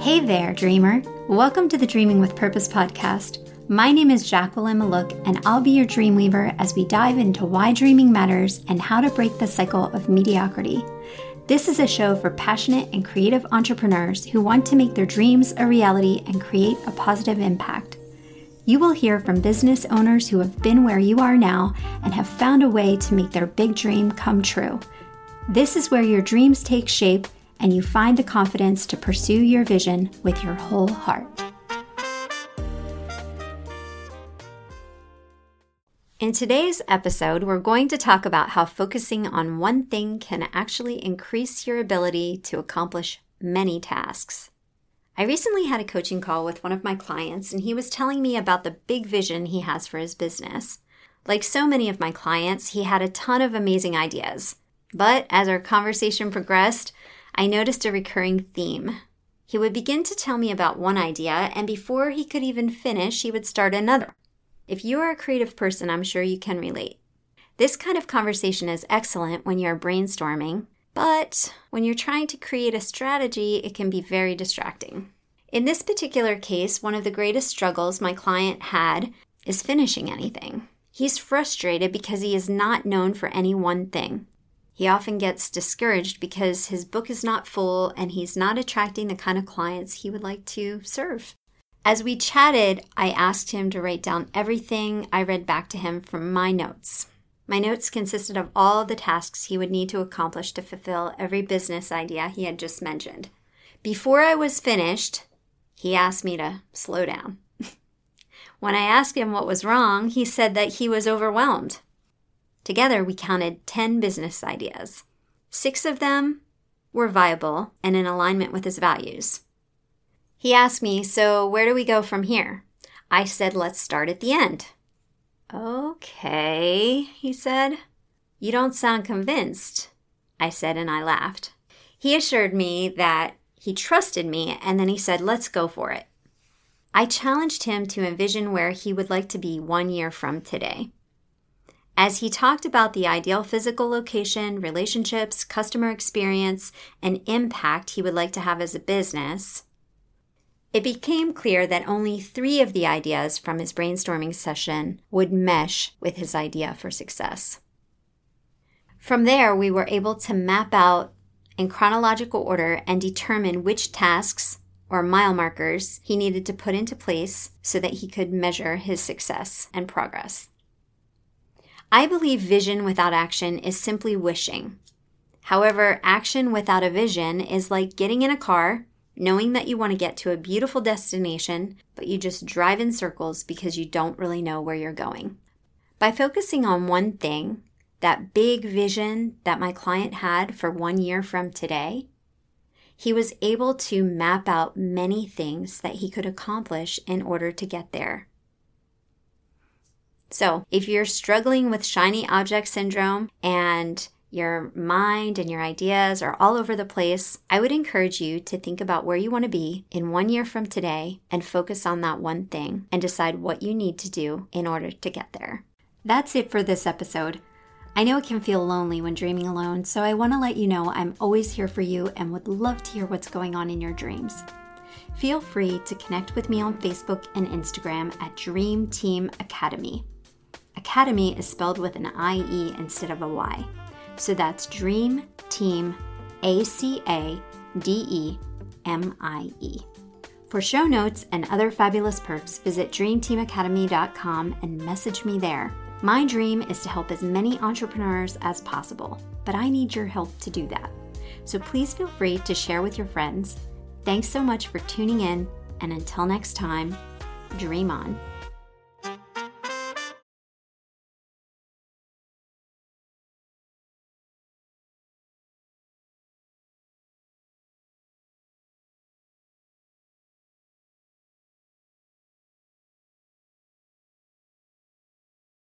Hey there, dreamer. Welcome to the Dreaming with Purpose podcast. My name is Jacqueline Maluk, and I'll be your dream weaver as we dive into why dreaming matters and how to break the cycle of mediocrity. This is a show for passionate and creative entrepreneurs who want to make their dreams a reality and create a positive impact. You will hear from business owners who have been where you are now and have found a way to make their big dream come true. This is where your dreams take shape and you find the confidence to pursue your vision with your whole heart. In today's episode, we're going to talk about how focusing on one thing can actually increase your ability to accomplish many tasks. I recently had a coaching call with one of my clients, and he was telling me about the big vision he has for his business. Like so many of my clients, he had a ton of amazing ideas. But as our conversation progressed, I noticed a recurring theme. He would begin to tell me about one idea, and before he could even finish, he would start another. If you are a creative person, I'm sure you can relate. This kind of conversation is excellent when you're brainstorming, but when you're trying to create a strategy, it can be very distracting. In this particular case, one of the greatest struggles my client had is finishing anything. He's frustrated because he is not known for any one thing. He often gets discouraged because his book is not full and he's not attracting the kind of clients he would like to serve. As we chatted, I asked him to write down everything I read back to him from my notes. My notes consisted of all the tasks he would need to accomplish to fulfill every business idea he had just mentioned. Before I was finished, he asked me to slow down. when I asked him what was wrong, he said that he was overwhelmed. Together, we counted 10 business ideas. Six of them were viable and in alignment with his values. He asked me, So, where do we go from here? I said, Let's start at the end. Okay, he said. You don't sound convinced, I said, and I laughed. He assured me that he trusted me, and then he said, Let's go for it. I challenged him to envision where he would like to be one year from today. As he talked about the ideal physical location, relationships, customer experience, and impact he would like to have as a business, it became clear that only three of the ideas from his brainstorming session would mesh with his idea for success. From there, we were able to map out in chronological order and determine which tasks or mile markers he needed to put into place so that he could measure his success and progress. I believe vision without action is simply wishing. However, action without a vision is like getting in a car, knowing that you want to get to a beautiful destination, but you just drive in circles because you don't really know where you're going. By focusing on one thing, that big vision that my client had for one year from today, he was able to map out many things that he could accomplish in order to get there. So, if you're struggling with shiny object syndrome and your mind and your ideas are all over the place, I would encourage you to think about where you want to be in one year from today and focus on that one thing and decide what you need to do in order to get there. That's it for this episode. I know it can feel lonely when dreaming alone, so I want to let you know I'm always here for you and would love to hear what's going on in your dreams. Feel free to connect with me on Facebook and Instagram at Dream Team Academie. Academy is spelled with an IE instead of a Y. So that's Dream Team A C A D E M I E. For show notes and other fabulous perks, visit dreamteamacademie.com and message me there. My dream is to help as many entrepreneurs as possible, but I need your help to do that. So please feel free to share with your friends. Thanks so much for tuning in, and until next time, dream on.